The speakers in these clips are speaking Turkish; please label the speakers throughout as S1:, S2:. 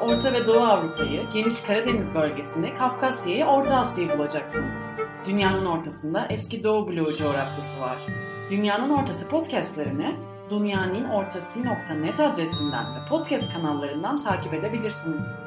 S1: Orta ve Doğu Avrupa'yı, geniş Karadeniz bölgesini, Kafkasya'yı, Orta Asya'yı bulacaksınız. Dünyanın ortasında eski Doğu bloğu coğrafyası var. Dünyanın Ortası podcastlerini dünyaninnortası.net adresinden ve podcast kanallarından takip edebilirsiniz.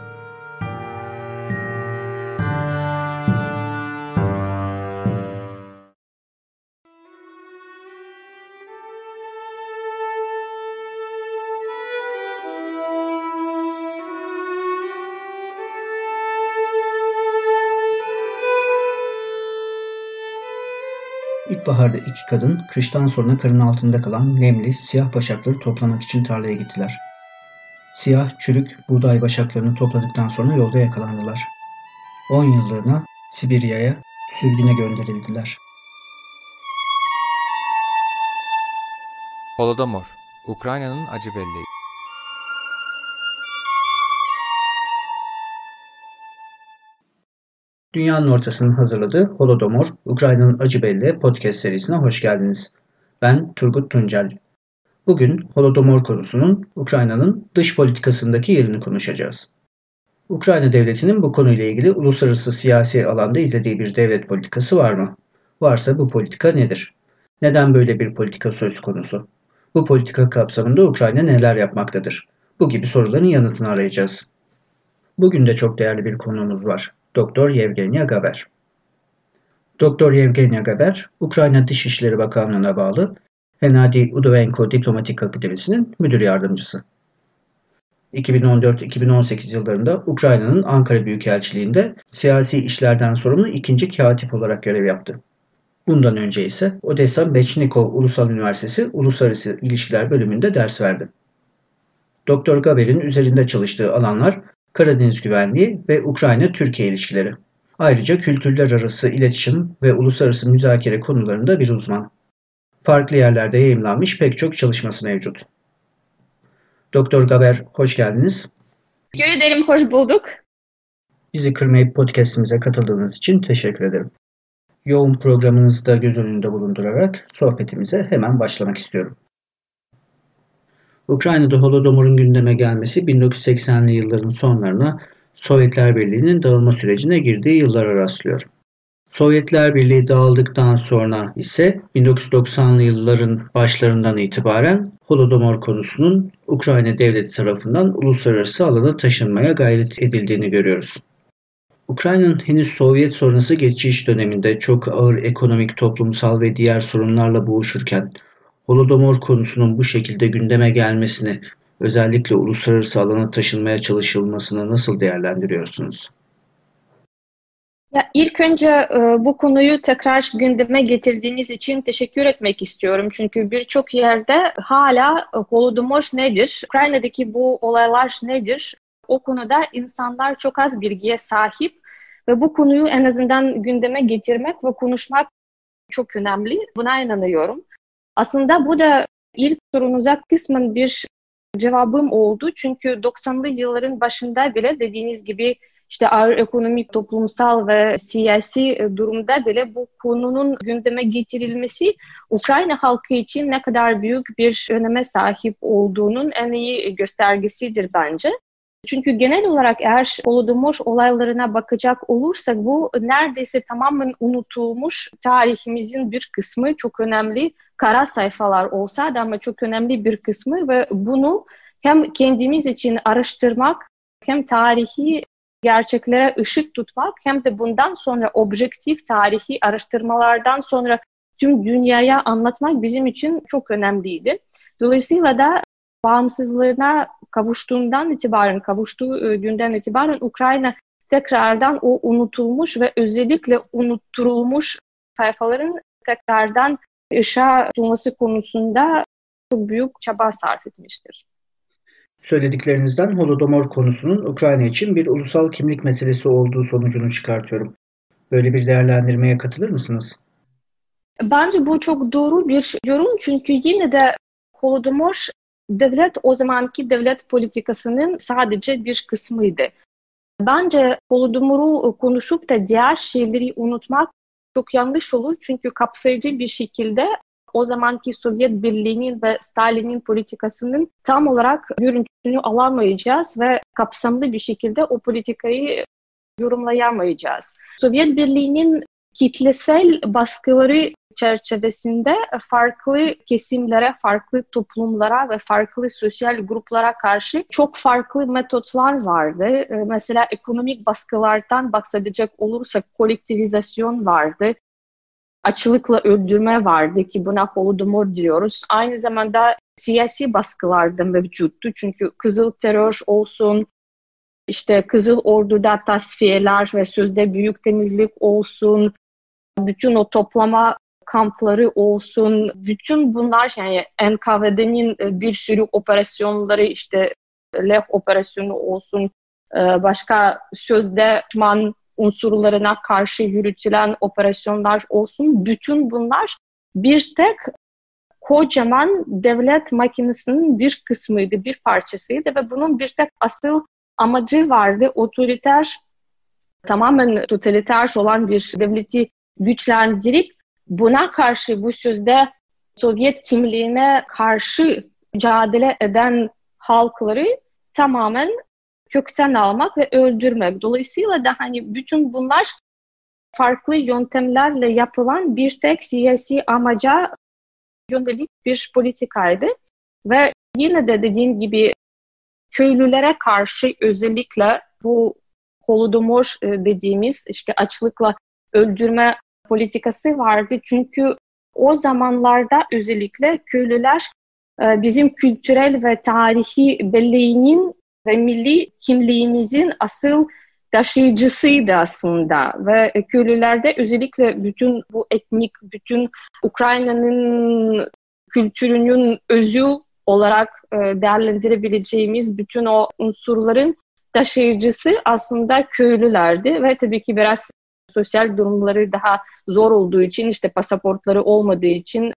S2: İlkbaharda iki kadın kıştan sonra karın altında kalan nemli, siyah başakları toplamak için tarlaya gittiler. Siyah, çürük buğday başaklarını topladıktan sonra yolda yakalandılar. On yıllığına Sibirya'ya sürgüne gönderildiler.
S3: Holodomor, Ukrayna'nın acı belleği.
S2: Dünyanın ortasının hazırladığı Holodomor, Ukrayna'nın Acı Belli podcast serisine hoş geldiniz. Ben Turgut Tuncel. Bugün Holodomor konusunun Ukrayna'nın dış politikasındaki yerini konuşacağız. Ukrayna devletinin bu konuyla ilgili uluslararası siyasi alanda izlediği bir devlet politikası var mı? Varsa bu politika nedir? Neden böyle bir politika söz konusu? Bu politika kapsamında Ukrayna neler yapmaktadır? Bu gibi soruların yanıtını arayacağız. Bugün de çok değerli bir konuğumuz var. Doktor Yevgenya Gaber. Doktor Yevgenya Gaber, Ukrayna Dışişleri Bakanlığı'na bağlı Henadi Udovenko Diplomatik Akademisi'nin müdür yardımcısı. 2014-2018 yıllarında Ukrayna'nın Ankara Büyükelçiliğinde siyasi işlerden sorumlu ikinci katip olarak görev yaptı. Bundan önce ise Odessa Bechnikov Ulusal Üniversitesi Uluslararası İlişkiler bölümünde ders verdi. Doktor Gaber'in üzerinde çalıştığı alanlar Karadeniz güvenliği ve Ukrayna-Türkiye ilişkileri. Ayrıca kültürler arası iletişim ve uluslararası müzakere konularında bir uzman. Farklı yerlerde yayımlanmış pek çok çalışması mevcut. Doktor Gaber hoş geldiniz.
S4: Teşekkür ederim, hoş bulduk.
S2: Bizi kırmayıp podcastimize katıldığınız için teşekkür ederim. Yoğun programınızı da göz önünde bulundurarak sohbetimize hemen başlamak istiyorum. Ukrayna'da Holodomor'un gündeme gelmesi 1980'li yılların sonlarına Sovyetler Birliği'nin dağılma sürecine girdiği yıllara rastlıyor. Sovyetler Birliği dağıldıktan sonra ise 1990'lı yılların başlarından itibaren Holodomor konusunun Ukrayna devleti tarafından uluslararası alana taşınmaya gayret edildiğini görüyoruz. Ukrayna'nın henüz Sovyet sonrası geçiş döneminde çok ağır ekonomik, toplumsal ve diğer sorunlarla boğuşurken Holodomor konusunun bu şekilde gündeme gelmesini, özellikle uluslararası alana taşınmaya çalışılmasını nasıl değerlendiriyorsunuz?
S4: Ya ilk önce e, bu konuyu tekrar gündeme getirdiğiniz için teşekkür etmek istiyorum. Çünkü birçok yerde hala e, Holodomor nedir, Ukrayna'daki bu olaylar nedir? O konuda insanlar çok az bilgiye sahip ve bu konuyu en azından gündeme getirmek ve konuşmak çok önemli. Buna inanıyorum. Aslında bu da ilk sorunuza kısmen bir cevabım oldu. Çünkü 90'lı yılların başında bile dediğiniz gibi işte ağır ekonomik, toplumsal ve siyasi e, durumda bile bu konunun gündeme getirilmesi Ukrayna halkı için ne kadar büyük bir öneme sahip olduğunun en iyi göstergesidir bence. Çünkü genel olarak eğer Holodomor olaylarına bakacak olursak bu neredeyse tamamen unutulmuş tarihimizin bir kısmı çok önemli kara sayfalar olsa da ama çok önemli bir kısmı ve bunu hem kendimiz için araştırmak hem tarihi gerçeklere ışık tutmak hem de bundan sonra objektif tarihi araştırmalardan sonra tüm dünyaya anlatmak bizim için çok önemliydi. Dolayısıyla da bağımsızlığına kavuştuğundan itibaren, kavuştuğu e, günden itibaren Ukrayna tekrardan o unutulmuş ve özellikle unutturulmuş sayfaların tekrardan ışığa tutulması konusunda çok büyük çaba sarf etmiştir.
S2: Söylediklerinizden Holodomor konusunun Ukrayna için bir ulusal kimlik meselesi olduğu sonucunu çıkartıyorum. Böyle bir değerlendirmeye katılır mısınız?
S4: Bence bu çok doğru bir yorum çünkü yine de Holodomor devlet o zamanki devlet politikasının sadece bir kısmıydı. Bence Holodomor'u konuşup da diğer şeyleri unutmak çok yanlış olur. Çünkü kapsayıcı bir şekilde o zamanki Sovyet Birliği'nin ve Stalin'in politikasının tam olarak görüntüsünü alamayacağız ve kapsamlı bir şekilde o politikayı yorumlayamayacağız. Sovyet Birliği'nin kitlesel baskıları çerçevesinde farklı kesimlere, farklı toplumlara ve farklı sosyal gruplara karşı çok farklı metotlar vardı. Ee, mesela ekonomik baskılardan bahsedecek olursak kolektivizasyon vardı. Açılıkla öldürme vardı ki buna holodomor diyoruz. Aynı zamanda siyasi baskılar da mevcuttu. Çünkü Kızıl Terör olsun, işte Kızıl Ordu'da tasfiyeler ve sözde büyük temizlik olsun, bütün o toplama kampları olsun, bütün bunlar yani NKVD'nin e, bir sürü operasyonları işte LEH operasyonu olsun, e, başka sözde düşman unsurlarına karşı yürütülen operasyonlar olsun, bütün bunlar bir tek kocaman devlet makinesinin bir kısmıydı, bir parçasıydı ve bunun bir tek asıl amacı vardı. Otoriter, tamamen totaliter olan bir devleti güçlendirip buna karşı bu sözde Sovyet kimliğine karşı mücadele eden halkları tamamen kökten almak ve öldürmek. Dolayısıyla da hani bütün bunlar farklı yöntemlerle yapılan bir tek siyasi amaca yönelik bir politikaydı. Ve yine de dediğim gibi köylülere karşı özellikle bu holodomor e, dediğimiz işte açlıkla öldürme politikası vardı. Çünkü o zamanlarda özellikle köylüler e, bizim kültürel ve tarihi belleğinin ve milli kimliğimizin asıl taşıyıcısıydı aslında ve köylülerde özellikle bütün bu etnik, bütün Ukrayna'nın kültürünün özü olarak e, değerlendirebileceğimiz bütün o unsurların taşıyıcısı aslında köylülerdi ve tabii ki biraz sosyal durumları daha zor olduğu için işte pasaportları olmadığı için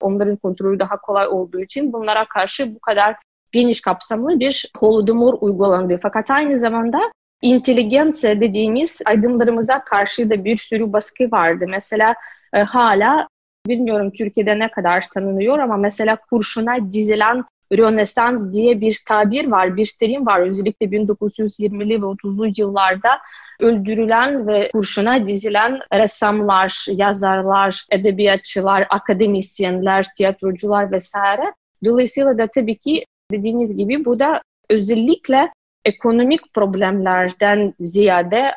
S4: onların kontrolü daha kolay olduğu için bunlara karşı bu kadar geniş kapsamlı bir holodomor uygulandı. Fakat aynı zamanda inteligense dediğimiz aydınlarımıza karşı da bir sürü baskı vardı. Mesela e, hala bilmiyorum Türkiye'de ne kadar tanınıyor ama mesela kurşuna dizilen Rönesans diye bir tabir var, bir terim var. Özellikle 1920'li ve 30'lu yıllarda öldürülen ve kurşuna dizilen ressamlar, yazarlar, edebiyatçılar, akademisyenler, tiyatrocular vesaire. Dolayısıyla da tabii ki dediğiniz gibi bu da özellikle ekonomik problemlerden ziyade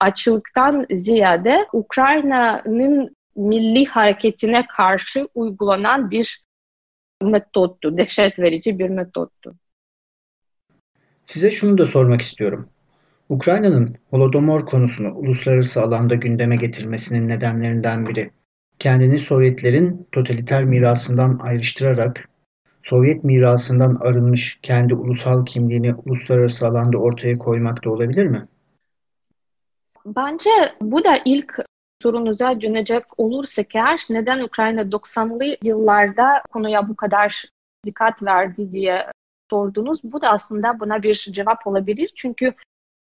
S4: açlıktan ziyade Ukrayna'nın milli hareketine karşı uygulanan bir metottu. Dehşet verici bir metottu.
S2: Size şunu da sormak istiyorum. Ukrayna'nın Holodomor konusunu uluslararası alanda gündeme getirmesinin nedenlerinden biri, kendini Sovyetlerin totaliter mirasından ayrıştırarak, Sovyet mirasından arınmış kendi ulusal kimliğini uluslararası alanda ortaya koymak da olabilir mi?
S4: Bence bu da ilk sorunuza dönecek olursak eğer neden Ukrayna 90'lı yıllarda konuya bu kadar dikkat verdi diye sordunuz. Bu da aslında buna bir cevap olabilir. Çünkü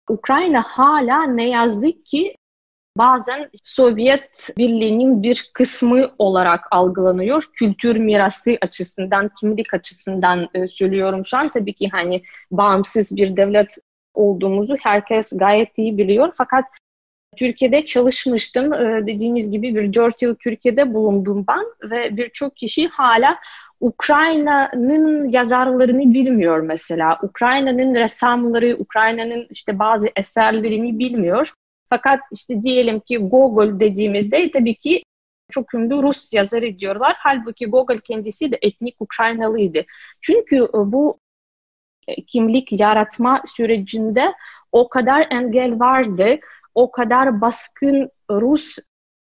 S4: Ukrayna hala ne yazık ki bazen Sovyet Birliği'nin bir kısmı olarak algılanıyor. Kültür mirası açısından, kimlik açısından e, söylüyorum şu an. Tabii ki hani bağımsız bir devlet olduğumuzu herkes gayet iyi biliyor. Fakat Türkiye'de çalışmıştım. E, dediğiniz gibi bir dört yıl Türkiye'de bulundum ben ve birçok kişi hala Ukrayna'nın yazarlarını bilmiyor mesela. Ukrayna'nın ressamları, Ukrayna'nın işte bazı eserlerini bilmiyor. Fakat işte diyelim ki Gogol dediğimizde tabii ki çok ünlü Rus yazarı diyorlar. Halbuki Gogol kendisi de etnik Ukraynalıydı. Çünkü e, bu e, kimlik yaratma sürecinde o kadar engel vardı, o kadar baskın Rus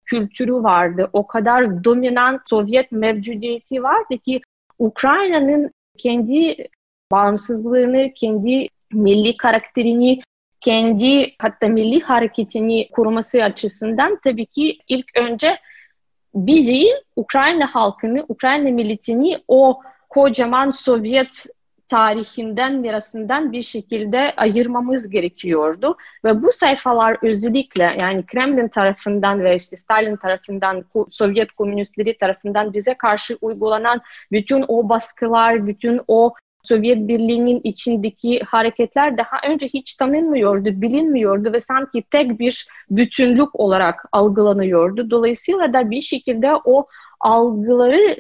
S4: kültürü vardı. O kadar dominant Sovyet mevcudiyeti vardı ki Ukrayna'nın kendi bağımsızlığını, kendi milli karakterini, kendi hatta milli hareketini kurması açısından tabii ki ilk önce bizi, Ukrayna halkını, Ukrayna milletini o kocaman Sovyet tarihinden, mirasından bir şekilde ayırmamız gerekiyordu. Ve bu sayfalar özellikle yani Kremlin tarafından ve işte Stalin tarafından, Sovyet komünistleri tarafından bize karşı uygulanan bütün o baskılar, bütün o Sovyet Birliği'nin içindeki hareketler daha önce hiç tanınmıyordu, bilinmiyordu ve sanki tek bir bütünlük olarak algılanıyordu. Dolayısıyla da bir şekilde o algıları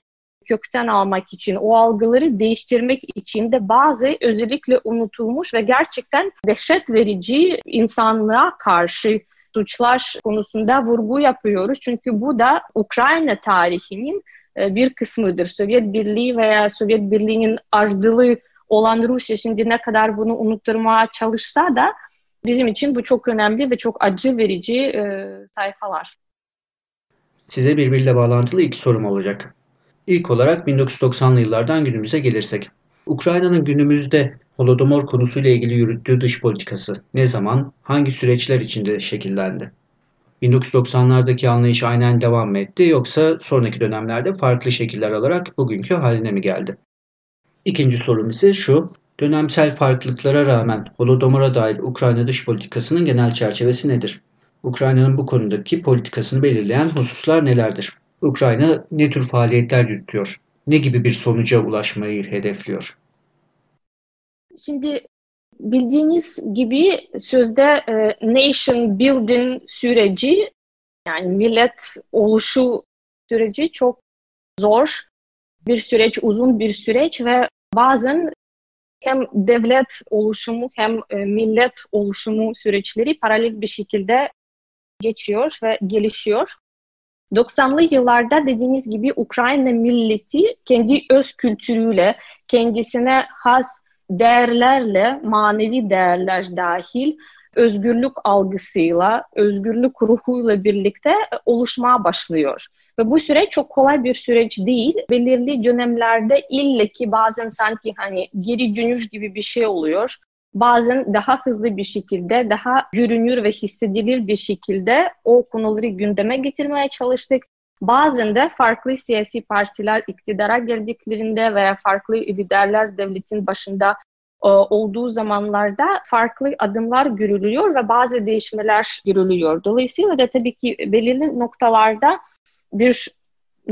S4: kökten almak için, o algıları değiştirmek için de bazı özellikle unutulmuş ve gerçekten dehşet verici insanlığa karşı suçlar konusunda vurgu yapıyoruz. Çünkü bu da Ukrayna tarihinin e, bir kısmıdır. Sovyet Birliği veya Sovyet Birliği'nin ardılı olan Rusya şimdi ne kadar bunu unutturmaya çalışsa da bizim için bu çok önemli ve çok acı verici e, sayfalar.
S2: Size birbiriyle bağlantılı iki sorum olacak. İlk olarak 1990'lı yıllardan günümüze gelirsek. Ukrayna'nın günümüzde Holodomor konusuyla ilgili yürüttüğü dış politikası ne zaman, hangi süreçler içinde şekillendi? 1990'lardaki anlayış aynen devam mı etti yoksa sonraki dönemlerde farklı şekiller alarak bugünkü haline mi geldi? İkinci sorum ise şu. Dönemsel farklılıklara rağmen Holodomor'a dair Ukrayna dış politikasının genel çerçevesi nedir? Ukrayna'nın bu konudaki politikasını belirleyen hususlar nelerdir? Ukrayna ne tür faaliyetler yürütüyor? Ne gibi bir sonuca ulaşmayı hedefliyor?
S4: Şimdi bildiğiniz gibi sözde e, nation building süreci yani millet oluşu süreci çok zor bir süreç, uzun bir süreç ve bazen hem devlet oluşumu hem e, millet oluşumu süreçleri paralel bir şekilde geçiyor ve gelişiyor. 90'lı yıllarda dediğiniz gibi Ukrayna milleti kendi öz kültürüyle, kendisine has değerlerle, manevi değerler dahil özgürlük algısıyla, özgürlük ruhuyla birlikte oluşmaya başlıyor. Ve bu süreç çok kolay bir süreç değil. Belirli dönemlerde ille ki bazen sanki hani geri dönüş gibi bir şey oluyor. Bazen daha hızlı bir şekilde, daha görünür ve hissedilir bir şekilde o konuları gündeme getirmeye çalıştık. Bazen de farklı siyasi partiler iktidara geldiklerinde veya farklı liderler devletin başında e, olduğu zamanlarda farklı adımlar görülüyor ve bazı değişmeler görülüyor. Dolayısıyla da tabii ki belirli noktalarda bir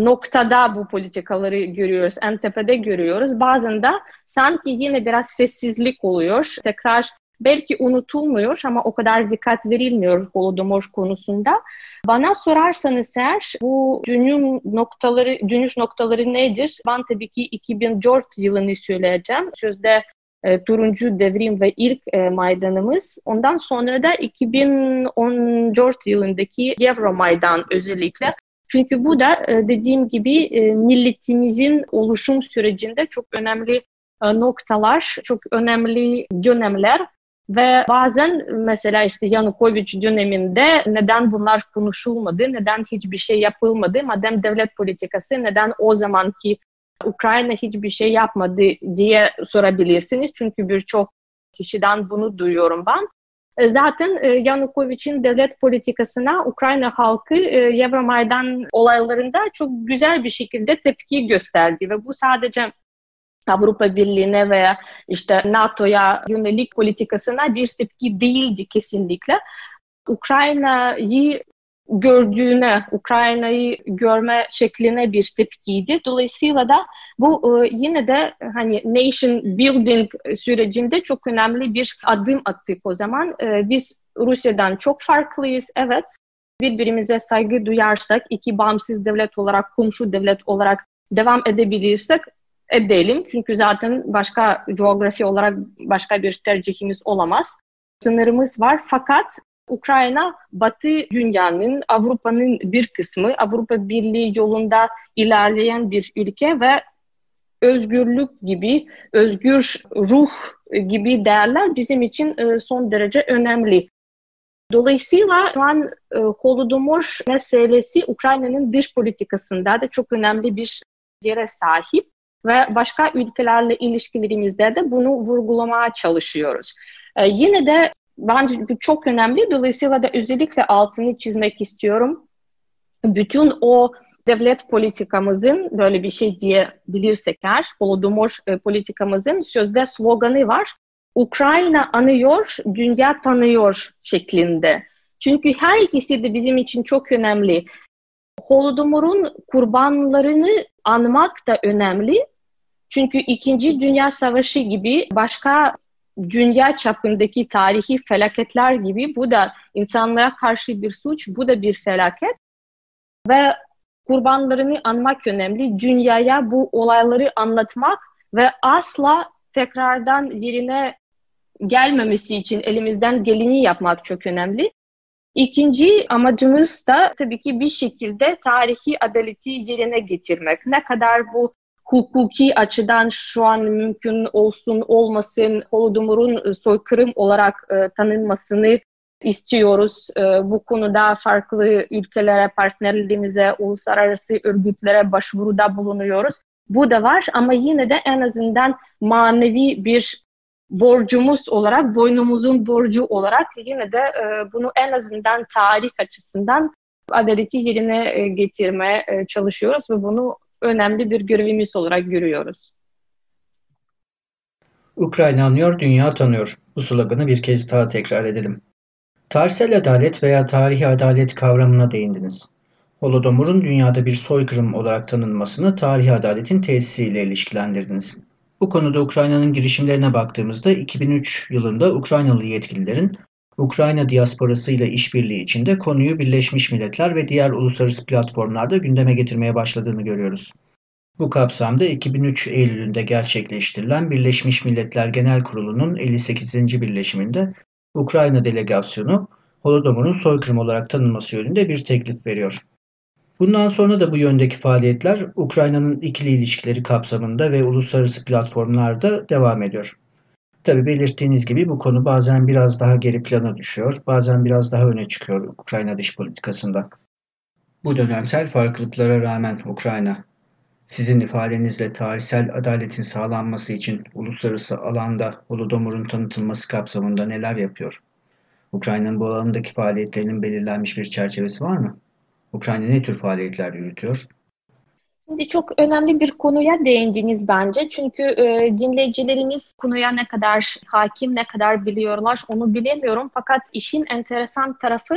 S4: noktada bu politikaları görüyoruz, en tepede görüyoruz. Bazen de sanki yine biraz sessizlik oluyor. Tekrar belki unutulmuyor ama o kadar dikkat verilmiyor Holodomor konusunda. Bana sorarsanız eğer bu dönüm noktaları, dönüş noktaları nedir? Ben tabii ki 2004 yılını söyleyeceğim. Sözde e, turuncu devrim ve ilk e, maydanımız. Ondan sonra da 2014 yılındaki Euromaydan özellikle çünkü bu da e, dediğim gibi e, milletimizin oluşum sürecinde çok önemli e, noktalar, çok önemli dönemler ve bazen mesela işte Yanukovych döneminde neden bunlar konuşulmadı, neden hiçbir şey yapılmadı, madem devlet politikası neden o zamanki Ukrayna hiçbir şey yapmadı diye sorabilirsiniz. Çünkü birçok kişiden bunu duyuyorum ben. E, zaten e, Yanukovych'in devlet politikasına Ukrayna halkı e, Euromaidan olaylarında çok güzel bir şekilde tepki gösterdi ve bu sadece Avrupa Birliği'ne veya işte NATO'ya yönelik politikasına bir tepki değildi kesinlikle. Ukrayna'yı gördüğüne, Ukrayna'yı görme şekline bir tepkiydi. Dolayısıyla da bu e, yine de hani nation building sürecinde çok önemli bir adım attık o zaman. E, biz Rusya'dan çok farklıyız, evet. Birbirimize saygı duyarsak, iki bağımsız devlet olarak, komşu devlet olarak devam edebilirsek edelim. Çünkü zaten başka coğrafi olarak başka bir tercihimiz olamaz. Sınırımız var fakat Ukrayna Batı dünyanın, Avrupa'nın bir kısmı, Avrupa Birliği yolunda ilerleyen bir ülke ve özgürlük gibi, özgür ruh gibi değerler bizim için e, son derece önemli. Dolayısıyla şu an e, Holodomor meselesi Ukrayna'nın dış politikasında da çok önemli bir yere sahip ve başka ülkelerle ilişkilerimizde de bunu vurgulamaya çalışıyoruz. E, yine de bence bu çok önemli. Dolayısıyla da özellikle altını çizmek istiyorum. Bütün o devlet politikamızın böyle bir şey diyebilirsek eğer Holodomor e, politikamızın sözde sloganı var. Ukrayna anıyor, dünya tanıyor şeklinde. Çünkü her ikisi de bizim için çok önemli. Holodomor'un kurbanlarını anmak da önemli. Çünkü İkinci Dünya Savaşı gibi başka dünya çapındaki tarihi felaketler gibi bu da insanlığa karşı bir suç, bu da bir felaket. Ve kurbanlarını anmak önemli. Dünyaya bu olayları anlatmak ve asla tekrardan yerine gelmemesi için elimizden geleni yapmak çok önemli. İkinci amacımız da tabii ki bir şekilde tarihi adaleti yerine getirmek. Ne kadar bu hukuki açıdan şu an mümkün olsun olmasın Holodomor'un soykırım olarak e, tanınmasını istiyoruz. E, bu konuda farklı ülkelere, partnerlerimize, uluslararası örgütlere başvuruda bulunuyoruz. Bu da var ama yine de en azından manevi bir borcumuz olarak, boynumuzun borcu olarak yine de e, bunu en azından tarih açısından adaleti yerine e, getirmeye e, çalışıyoruz ve bunu önemli bir görevimiz olarak görüyoruz.
S2: Ukrayna anlıyor, dünya tanıyor. Bu sloganı bir kez daha tekrar edelim. Tarihsel adalet veya tarihi adalet kavramına değindiniz. Holodomor'un dünyada bir soykırım olarak tanınmasını tarihi adaletin tesisiyle ilişkilendirdiniz. Bu konuda Ukrayna'nın girişimlerine baktığımızda 2003 yılında Ukraynalı yetkililerin Ukrayna diasporası ile işbirliği içinde konuyu Birleşmiş Milletler ve diğer uluslararası platformlarda gündeme getirmeye başladığını görüyoruz. Bu kapsamda 2003 Eylül'ünde gerçekleştirilen Birleşmiş Milletler Genel Kurulu'nun 58. birleşiminde Ukrayna delegasyonu Holodomor'un soykırım olarak tanınması yönünde bir teklif veriyor. Bundan sonra da bu yöndeki faaliyetler Ukrayna'nın ikili ilişkileri kapsamında ve uluslararası platformlarda devam ediyor. Tabi belirttiğiniz gibi bu konu bazen biraz daha geri plana düşüyor, bazen biraz daha öne çıkıyor Ukrayna dış politikasında. Bu dönemsel farklılıklara rağmen Ukrayna, sizin ifadenizle tarihsel adaletin sağlanması için uluslararası alanda Holodomor'un tanıtılması kapsamında neler yapıyor? Ukrayna'nın bu alandaki faaliyetlerinin belirlenmiş bir çerçevesi var mı? Ukrayna ne tür faaliyetler yürütüyor?
S4: Şimdi çok önemli bir konuya değindiniz bence. Çünkü e, dinleyicilerimiz konuya ne kadar hakim, ne kadar biliyorlar onu bilemiyorum. Fakat işin enteresan tarafı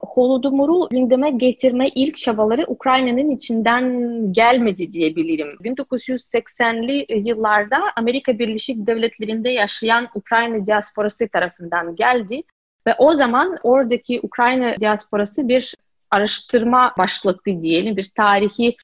S4: Holodomor'u gündeme getirme ilk çabaları Ukrayna'nın içinden gelmedi diyebilirim. 1980'li yıllarda Amerika Birleşik Devletleri'nde yaşayan Ukrayna diasporası tarafından geldi. Ve o zaman oradaki Ukrayna diasporası bir araştırma başlattı diyelim. Bir tarihi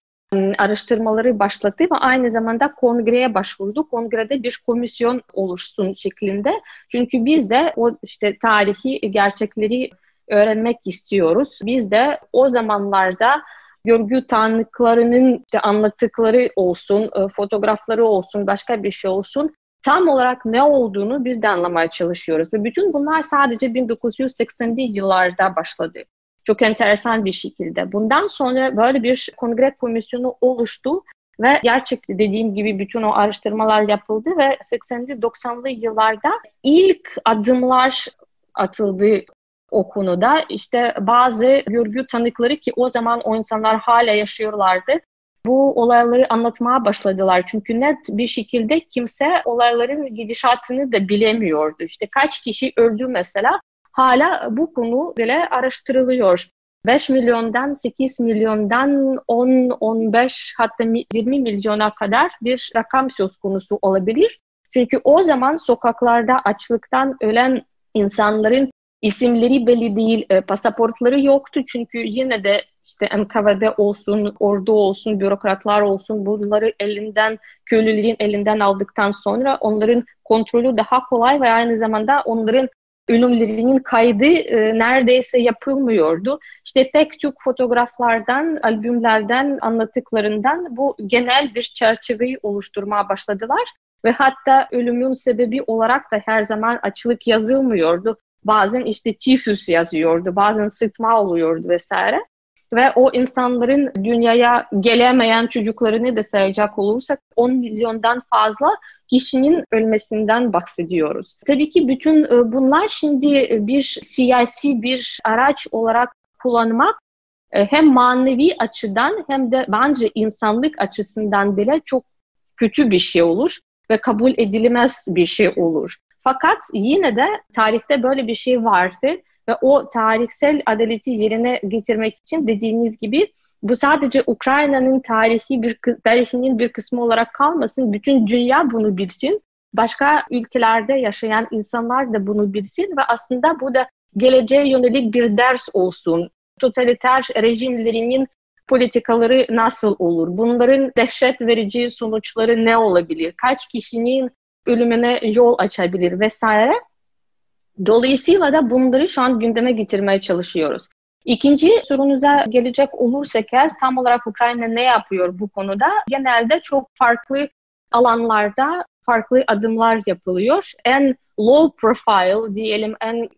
S4: araştırmaları başlattı ve aynı zamanda kongreye başvurdu. Kongrede bir komisyon oluşsun şeklinde. Çünkü biz de o işte tarihi gerçekleri öğrenmek istiyoruz. Biz de o zamanlarda görgü tanıklarının işte anlattıkları olsun, ıı, fotoğrafları olsun, başka bir şey olsun tam olarak ne olduğunu biz de anlamaya çalışıyoruz. Ve bütün bunlar sadece 1980'li yıllarda başladı çok enteresan bir şekilde. Bundan sonra böyle bir kongre komisyonu oluştu ve gerçekten dediğim gibi bütün o araştırmalar yapıldı ve 80'li 90'lı yıllarda ilk adımlar atıldı o konuda. İşte bazı görgü tanıkları ki o zaman o insanlar hala yaşıyorlardı. Bu olayları anlatmaya başladılar. Çünkü net bir şekilde kimse olayların gidişatını da bilemiyordu. İşte kaç kişi öldü mesela hala bu konu bile araştırılıyor. 5 milyondan 8 milyondan 10-15 hatta 20 milyona kadar bir rakam söz konusu olabilir. Çünkü o zaman sokaklarda açlıktan ölen insanların isimleri belli değil, e, pasaportları yoktu. Çünkü yine de işte NKVD olsun, ordu olsun, bürokratlar olsun bunları elinden, köylülerin elinden aldıktan sonra onların kontrolü daha kolay ve aynı zamanda onların ölümlerinin kaydı e, neredeyse yapılmıyordu. İşte tek tük fotoğraflardan, albümlerden, anlattıklarından bu genel bir çerçeveyi oluşturmaya başladılar. Ve hatta ölümün sebebi olarak da her zaman açlık yazılmıyordu. Bazen işte tifüs yazıyordu, bazen sıtma oluyordu vesaire. Ve o insanların dünyaya gelemeyen çocuklarını da sayacak olursak 10 milyondan fazla kişinin ölmesinden bahsediyoruz. Tabii ki bütün e, bunlar şimdi bir siyasi bir araç olarak kullanmak e, hem manevi açıdan hem de bence insanlık açısından bile çok kötü bir şey olur ve kabul edilemez bir şey olur. Fakat yine de tarihte böyle bir şey vardı ve o tarihsel adaleti yerine getirmek için dediğiniz gibi bu sadece Ukrayna'nın tarihi bir tarihinin bir kısmı olarak kalmasın. Bütün dünya bunu bilsin. Başka ülkelerde yaşayan insanlar da bunu bilsin ve aslında bu da geleceğe yönelik bir ders olsun. Totaliter rejimlerinin politikaları nasıl olur? Bunların dehşet verici sonuçları ne olabilir? Kaç kişinin ölümüne yol açabilir vesaire. Dolayısıyla da bunları şu an gündeme getirmeye çalışıyoruz. İkinci sorunuza gelecek olursak eğer tam olarak Ukrayna ne yapıyor bu konuda? Genelde çok farklı alanlarda farklı adımlar yapılıyor. En low profile diyelim en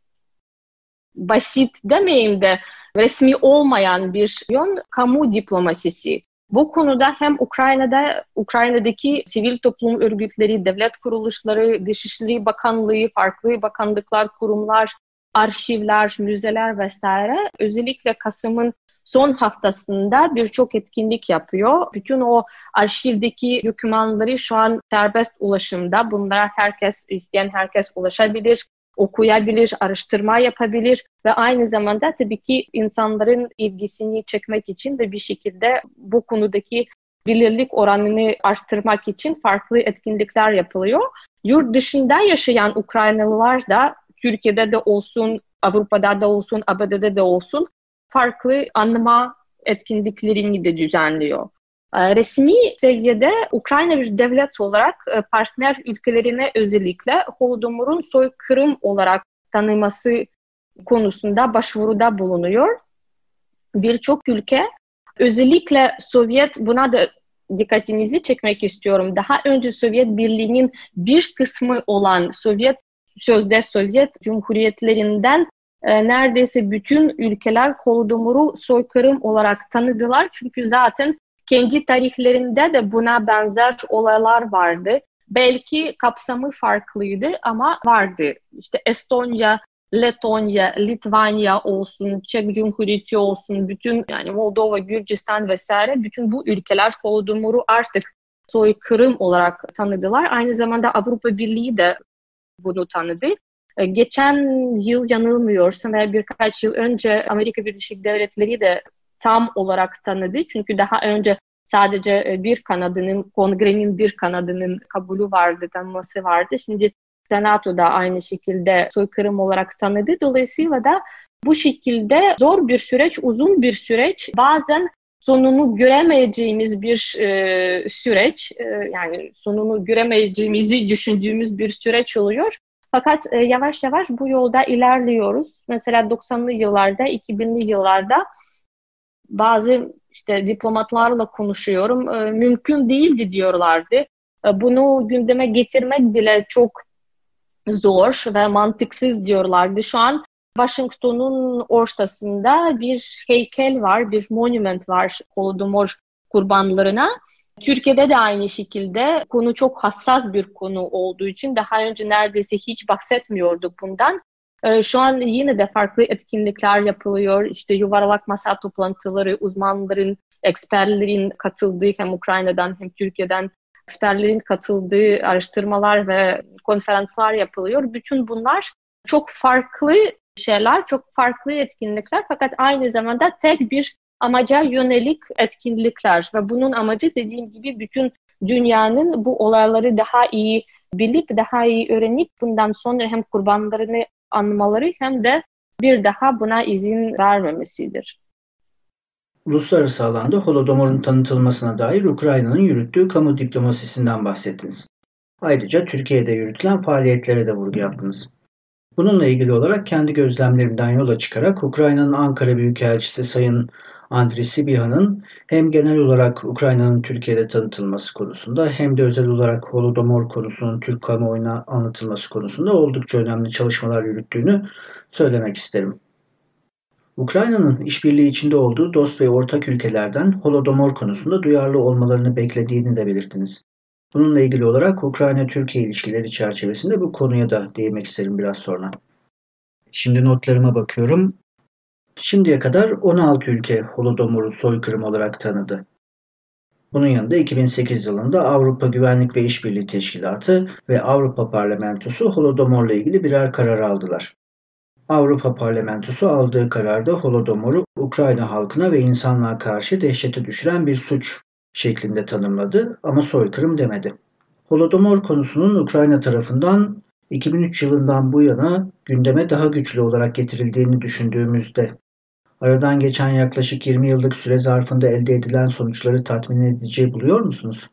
S4: basit demeyeyim de resmi olmayan bir yön kamu diplomasisi. Bu konuda hem Ukrayna'da Ukrayna'daki sivil toplum örgütleri, devlet kuruluşları, Dışişleri Bakanlığı, farklı bakanlıklar, kurumlar, arşivler, müzeler vesaire özellikle Kasım'ın son haftasında birçok etkinlik yapıyor. Bütün o arşivdeki dokümanları şu an serbest ulaşımda. Bunlara herkes, isteyen herkes ulaşabilir okuyabilir, araştırma yapabilir ve aynı zamanda tabii ki insanların ilgisini çekmek için de bir şekilde bu konudaki bilirlik oranını arttırmak için farklı etkinlikler yapılıyor. Yurt dışında yaşayan Ukraynalılar da Türkiye'de de olsun, Avrupa'da da olsun, ABD'de de olsun farklı anlama etkinliklerini de düzenliyor. Ee, resmi seviyede Ukrayna bir devlet olarak e, partner ülkelerine özellikle Holodomor'un soykırım olarak tanıması konusunda başvuruda bulunuyor. Birçok ülke özellikle Sovyet buna da dikkatinizi çekmek istiyorum. Daha önce Sovyet Birliği'nin bir kısmı olan Sovyet sözde Sovyet Cumhuriyetlerinden e, neredeyse bütün ülkeler Holodomor'u soykırım olarak tanıdılar. Çünkü zaten kendi tarihlerinde de buna benzer olaylar vardı. Belki kapsamı farklıydı ama vardı. İşte Estonya, Letonya, Litvanya olsun, Çek Cumhuriyeti olsun, bütün yani Moldova, Gürcistan vesaire bütün bu ülkeler Holodomor'u artık soykırım olarak tanıdılar. Aynı zamanda Avrupa Birliği de bunu tanıdı. E, geçen yıl yanılmıyorsam veya birkaç yıl önce Amerika Birleşik Devletleri de tam olarak tanıdı. Çünkü daha önce sadece e, bir kanadının, kongrenin bir kanadının kabulü vardı, tanıması vardı. Şimdi Senato da aynı şekilde soykırım olarak tanıdı. Dolayısıyla da bu şekilde zor bir süreç, uzun bir süreç, bazen sonunu göremeyeceğimiz bir e, süreç, e, yani sonunu göremeyeceğimizi düşündüğümüz bir süreç oluyor. Fakat e, yavaş yavaş bu yolda ilerliyoruz. Mesela 90'lı yıllarda, 2000'li yıllarda bazı işte diplomatlarla konuşuyorum. E, mümkün değildi diyorlardı. E, bunu gündeme getirmek bile çok zor ve mantıksız diyorlardı. Şu an Washington'un ortasında bir heykel var, bir monument var Holodomor kurbanlarına. Türkiye'de de aynı şekilde konu çok hassas bir konu olduğu için daha önce neredeyse hiç bahsetmiyorduk bundan. Ee, şu an yine de farklı etkinlikler yapılıyor. İşte yuvarlak masa toplantıları, uzmanların, eksperlerin katıldığı hem Ukrayna'dan hem Türkiye'den eksperlerin katıldığı araştırmalar ve konferanslar yapılıyor. Bütün bunlar çok farklı şeyler, çok farklı etkinlikler fakat aynı zamanda tek bir amaca yönelik etkinlikler ve bunun amacı dediğim gibi bütün dünyanın bu olayları daha iyi bilip daha iyi öğrenip bundan sonra hem kurbanlarını anmaları hem de bir daha buna izin vermemesidir.
S2: Uluslararası alanda Holodomor'un tanıtılmasına dair Ukrayna'nın yürüttüğü kamu diplomasisinden bahsettiniz. Ayrıca Türkiye'de yürütülen faaliyetlere de vurgu yaptınız. Bununla ilgili olarak kendi gözlemlerimden yola çıkarak Ukrayna'nın Ankara Büyükelçisi Sayın Andriy Sibiha'nın hem genel olarak Ukrayna'nın Türkiye'de tanıtılması konusunda hem de özel olarak Holodomor konusunun Türk kamuoyuna anlatılması konusunda oldukça önemli çalışmalar yürüttüğünü söylemek isterim. Ukrayna'nın işbirliği içinde olduğu dost ve ortak ülkelerden Holodomor konusunda duyarlı olmalarını beklediğini de belirttiniz. Bununla ilgili olarak Ukrayna-Türkiye ilişkileri çerçevesinde bu konuya da değinmek isterim biraz sonra. Şimdi notlarıma bakıyorum. Şimdiye kadar 16 ülke Holodomor'u soykırım olarak tanıdı. Bunun yanında 2008 yılında Avrupa Güvenlik ve İşbirliği Teşkilatı ve Avrupa Parlamentosu Holodomor'la ilgili birer karar aldılar. Avrupa Parlamentosu aldığı kararda Holodomor'u Ukrayna halkına ve insanlığa karşı dehşete düşüren bir suç şeklinde tanımladı ama soykırım demedi. Holodomor konusunun Ukrayna tarafından 2003 yılından bu yana gündeme daha güçlü olarak getirildiğini düşündüğümüzde aradan geçen yaklaşık 20 yıllık süre zarfında elde edilen sonuçları tatmin edici buluyor musunuz?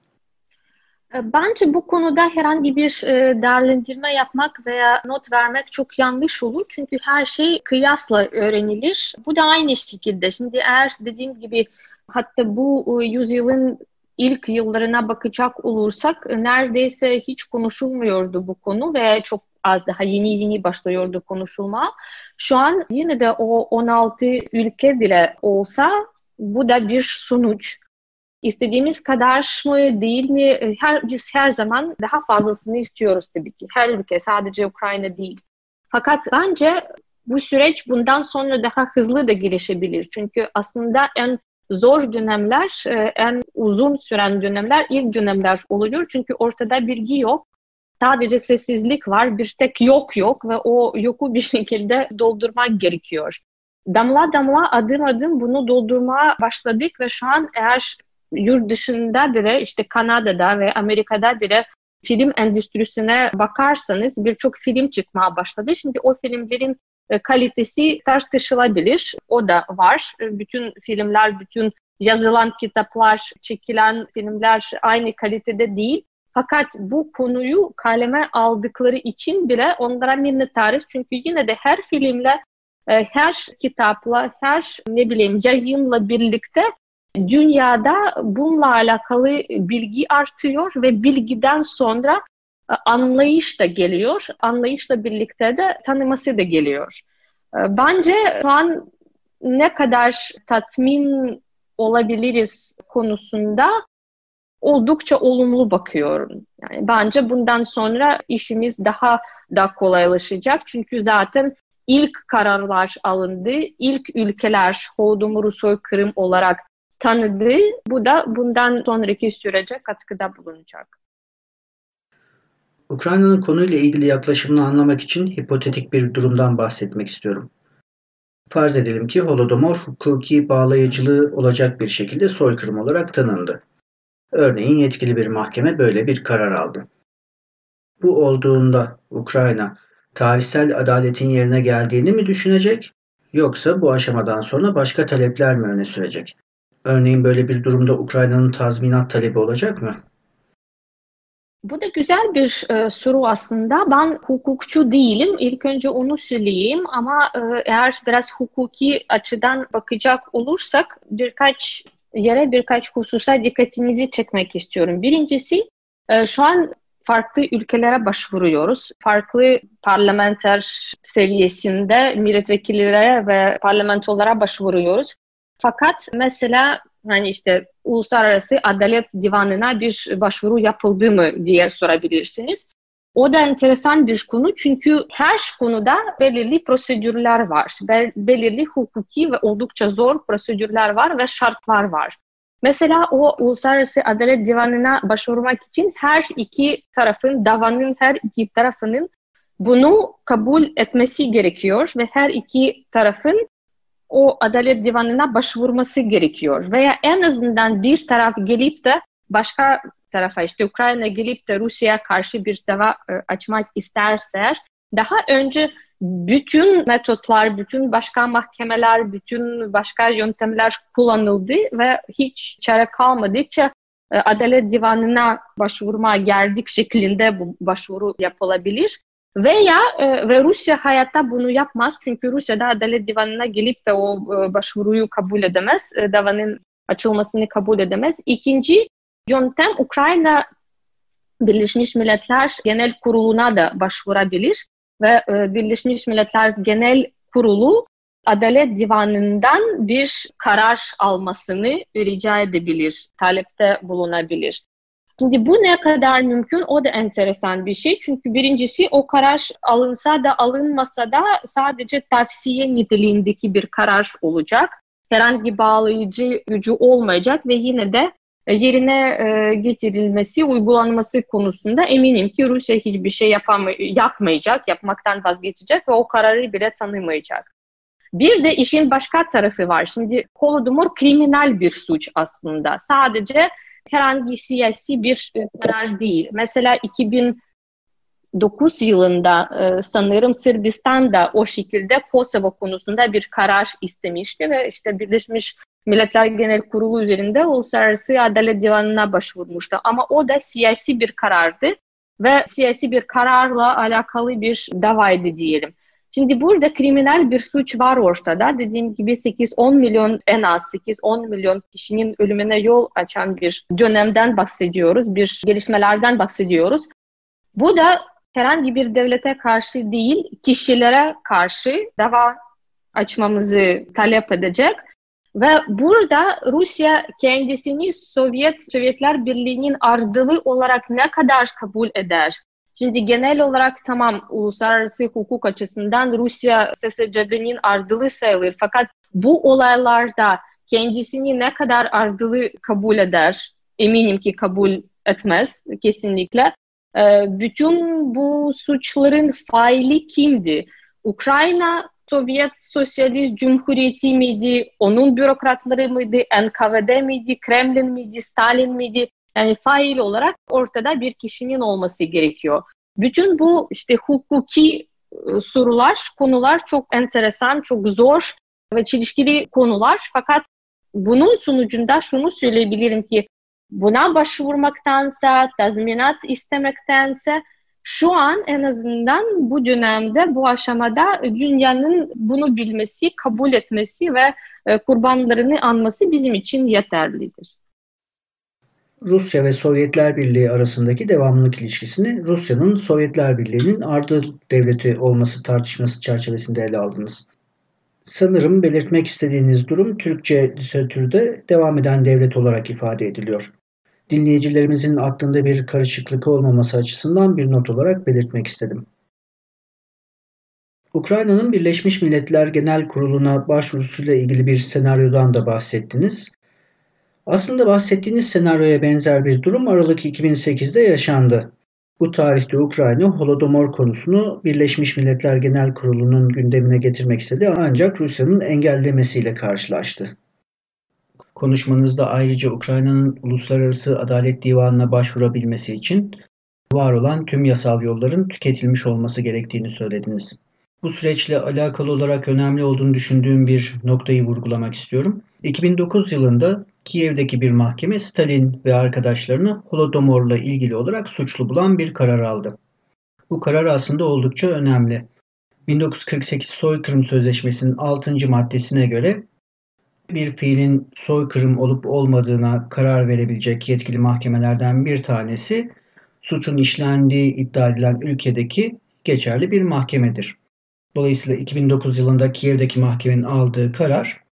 S4: E, bence bu konuda herhangi bir e, değerlendirme yapmak veya not vermek çok yanlış olur. Çünkü her şey kıyasla öğrenilir. Bu da aynı şekilde. Şimdi eğer dediğim gibi hatta bu e, yüzyılın ilk yıllarına bakacak olursak neredeyse hiç konuşulmuyordu bu konu ve çok az daha yeni yeni başlıyordu konuşulma. Şu an yine de o 16 ülke bile olsa bu da bir sonuç. İstediğimiz kadar mı değil mi? Her, biz her zaman daha fazlasını istiyoruz tabii ki. Her ülke sadece Ukrayna değil. Fakat bence bu süreç bundan sonra daha hızlı da gelişebilir. Çünkü aslında en zor dönemler, e, en uzun süren dönemler ilk dönemler oluyor. Çünkü ortada bilgi yok. Sadece sessizlik var, bir tek yok yok ve o yoku bir şekilde doldurmak gerekiyor. Damla damla adım adım bunu doldurmaya başladık ve şu an eğer yurt dışında bile işte Kanada'da ve Amerika'da bile film endüstrisine bakarsanız birçok film çıkmaya başladı. Şimdi o filmlerin e, kalitesi tartışılabilir. O da var. E, bütün filmler, bütün yazılan kitaplar, çekilen filmler aynı kalitede değil. Fakat bu konuyu kaleme aldıkları için bile onlara minnettarız. Çünkü yine de her filmle, e, her kitapla, her ne bileyim yayınla birlikte dünyada bununla alakalı bilgi artıyor ve bilgiden sonra e, anlayış da geliyor. Anlayışla birlikte de tanıması da geliyor. E, bence şu an ne kadar tatmin olabiliriz konusunda oldukça olumlu bakıyorum. Yani bence bundan sonra işimiz daha da kolaylaşacak. Çünkü zaten ilk kararlar alındı. İlk ülkeler Holodomor'u soykırım olarak tanıdı. Bu da bundan sonraki sürece katkıda bulunacak.
S2: Ukrayna'nın konuyla ilgili yaklaşımını anlamak için hipotetik bir durumdan bahsetmek istiyorum. Farz edelim ki Holodomor hukuki bağlayıcılığı olacak bir şekilde soykırım olarak tanındı. Örneğin yetkili bir mahkeme böyle bir karar aldı. Bu olduğunda Ukrayna tarihsel adaletin yerine geldiğini mi düşünecek yoksa bu aşamadan sonra başka talepler mi öne sürecek? Örneğin böyle bir durumda Ukrayna'nın tazminat talebi olacak mı?
S4: Bu da güzel bir e, soru aslında. Ben hukukçu değilim. İlk önce onu söyleyeyim ama e, eğer biraz hukuki açıdan bakacak olursak birkaç yere birkaç hususa dikkatinizi çekmek istiyorum. Birincisi e, şu an farklı ülkelere başvuruyoruz. Farklı parlamenter seviyesinde milletvekillere ve parlamentolara başvuruyoruz. Fakat mesela hani işte Uluslararası Adalet Divanı'na bir başvuru yapıldı mı diye sorabilirsiniz. O da enteresan bir konu çünkü her konuda belirli prosedürler var. Belirli hukuki ve oldukça zor prosedürler var ve şartlar var. Mesela o Uluslararası Adalet Divanı'na başvurmak için her iki tarafın, davanın her iki tarafının bunu kabul etmesi gerekiyor ve her iki tarafın o Adalet Divanı'na başvurması gerekiyor. Veya en azından bir taraf gelip de başka tarafa işte Ukrayna gelip de Rusya'ya karşı bir dava e, açmak isterse daha önce bütün metotlar, bütün başka mahkemeler, bütün başka yöntemler kullanıldı ve hiç çare kalmadıkça e, Adalet Divanı'na başvurma geldik şeklinde bu başvuru yapılabilir. Veya e, ve Rusya hayatta bunu yapmaz çünkü Rusya'da Adalet Divanı'na gelip de o başvuruyu kabul edemez, davanın açılmasını kabul edemez. İkinci yöntem Ukrayna Birleşmiş Milletler Genel Kurulu'na da başvurabilir ve e, Birleşmiş Milletler Genel Kurulu Adalet Divanı'ndan bir karar almasını rica edebilir, talepte bulunabilir. Şimdi bu ne kadar mümkün o da enteresan bir şey. Çünkü birincisi o karar alınsa da alınmasa da sadece tavsiye niteliğindeki bir karar olacak. Herhangi bağlayıcı gücü olmayacak ve yine de yerine e, getirilmesi, uygulanması konusunda eminim ki Rusya hiçbir şey yapamay- yapmayacak, yapmaktan vazgeçecek ve o kararı bile tanımayacak. Bir de işin başka tarafı var. Şimdi Holodomor kriminal bir suç aslında. Sadece herhangi siyasi bir e, karar değil. Mesela 2009 yılında e, sanırım Sırbistan da o şekilde Kosova konusunda bir karar istemişti ve işte Birleşmiş Milletler Genel Kurulu üzerinde Uluslararası Adalet Divanı'na başvurmuştu. Ama o da siyasi bir karardı ve siyasi bir kararla alakalı bir davaydı diyelim. Şimdi burada kriminal bir suç var ortada. Dediğim gibi 8-10 milyon en az 8-10 milyon kişinin ölümüne yol açan bir dönemden bahsediyoruz. Bir gelişmelerden bahsediyoruz. Bu da herhangi bir devlete karşı değil, kişilere karşı dava açmamızı talep edecek. Ve burada Rusya kendisini Sovyet Sovyetler Birliği'nin ardılı olarak ne kadar kabul eder? Şimdi genel olarak tamam uluslararası hukuk açısından Rusya SSCB'nin ardılı sayılır. Fakat bu olaylarda kendisini ne kadar ardılı kabul eder? Eminim ki kabul etmez kesinlikle. Ee, bütün bu suçların faili kimdi? Ukrayna Sovyet Sosyalist Cumhuriyeti miydi? Onun bürokratları mıydı? NKVD miydi? Kremlin miydi? Stalin miydi? Yani fail olarak ortada bir kişinin olması gerekiyor. Bütün bu işte hukuki e, sorular, konular çok enteresan, çok zor ve çelişkili konular. Fakat bunun sonucunda şunu söyleyebilirim ki buna başvurmaktansa, tazminat istemektense şu an en azından bu dönemde, bu aşamada dünyanın bunu bilmesi, kabul etmesi ve e, kurbanlarını anması bizim için yeterlidir.
S2: Rusya ve Sovyetler Birliği arasındaki devamlılık ilişkisini Rusya'nın Sovyetler Birliği'nin ardı devleti olması tartışması çerçevesinde ele aldınız. Sanırım belirtmek istediğiniz durum Türkçe literatürde devam eden devlet olarak ifade ediliyor. Dinleyicilerimizin aklında bir karışıklık olmaması açısından bir not olarak belirtmek istedim. Ukrayna'nın Birleşmiş Milletler Genel Kurulu'na başvurusuyla ilgili bir senaryodan da bahsettiniz. Aslında bahsettiğiniz senaryoya benzer bir durum Aralık 2008'de yaşandı. Bu tarihte Ukrayna Holodomor konusunu Birleşmiş Milletler Genel Kurulu'nun gündemine getirmek istedi ancak Rusya'nın engellemesiyle karşılaştı. Konuşmanızda ayrıca Ukrayna'nın Uluslararası Adalet Divanı'na başvurabilmesi için var olan tüm yasal yolların tüketilmiş olması gerektiğini söylediniz. Bu süreçle alakalı olarak önemli olduğunu düşündüğüm bir noktayı vurgulamak istiyorum. 2009 yılında Kiev'deki bir mahkeme Stalin ve arkadaşlarını Holodomor'la ilgili olarak suçlu bulan bir karar aldı. Bu karar aslında oldukça önemli. 1948 Soykırım Sözleşmesi'nin 6. maddesine göre bir fiilin soykırım olup olmadığına karar verebilecek yetkili mahkemelerden bir tanesi suçun işlendiği iddia edilen ülkedeki geçerli bir mahkemedir. Dolayısıyla 2009 yılında Kiev'deki mahkemenin aldığı karar